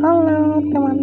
Halo teman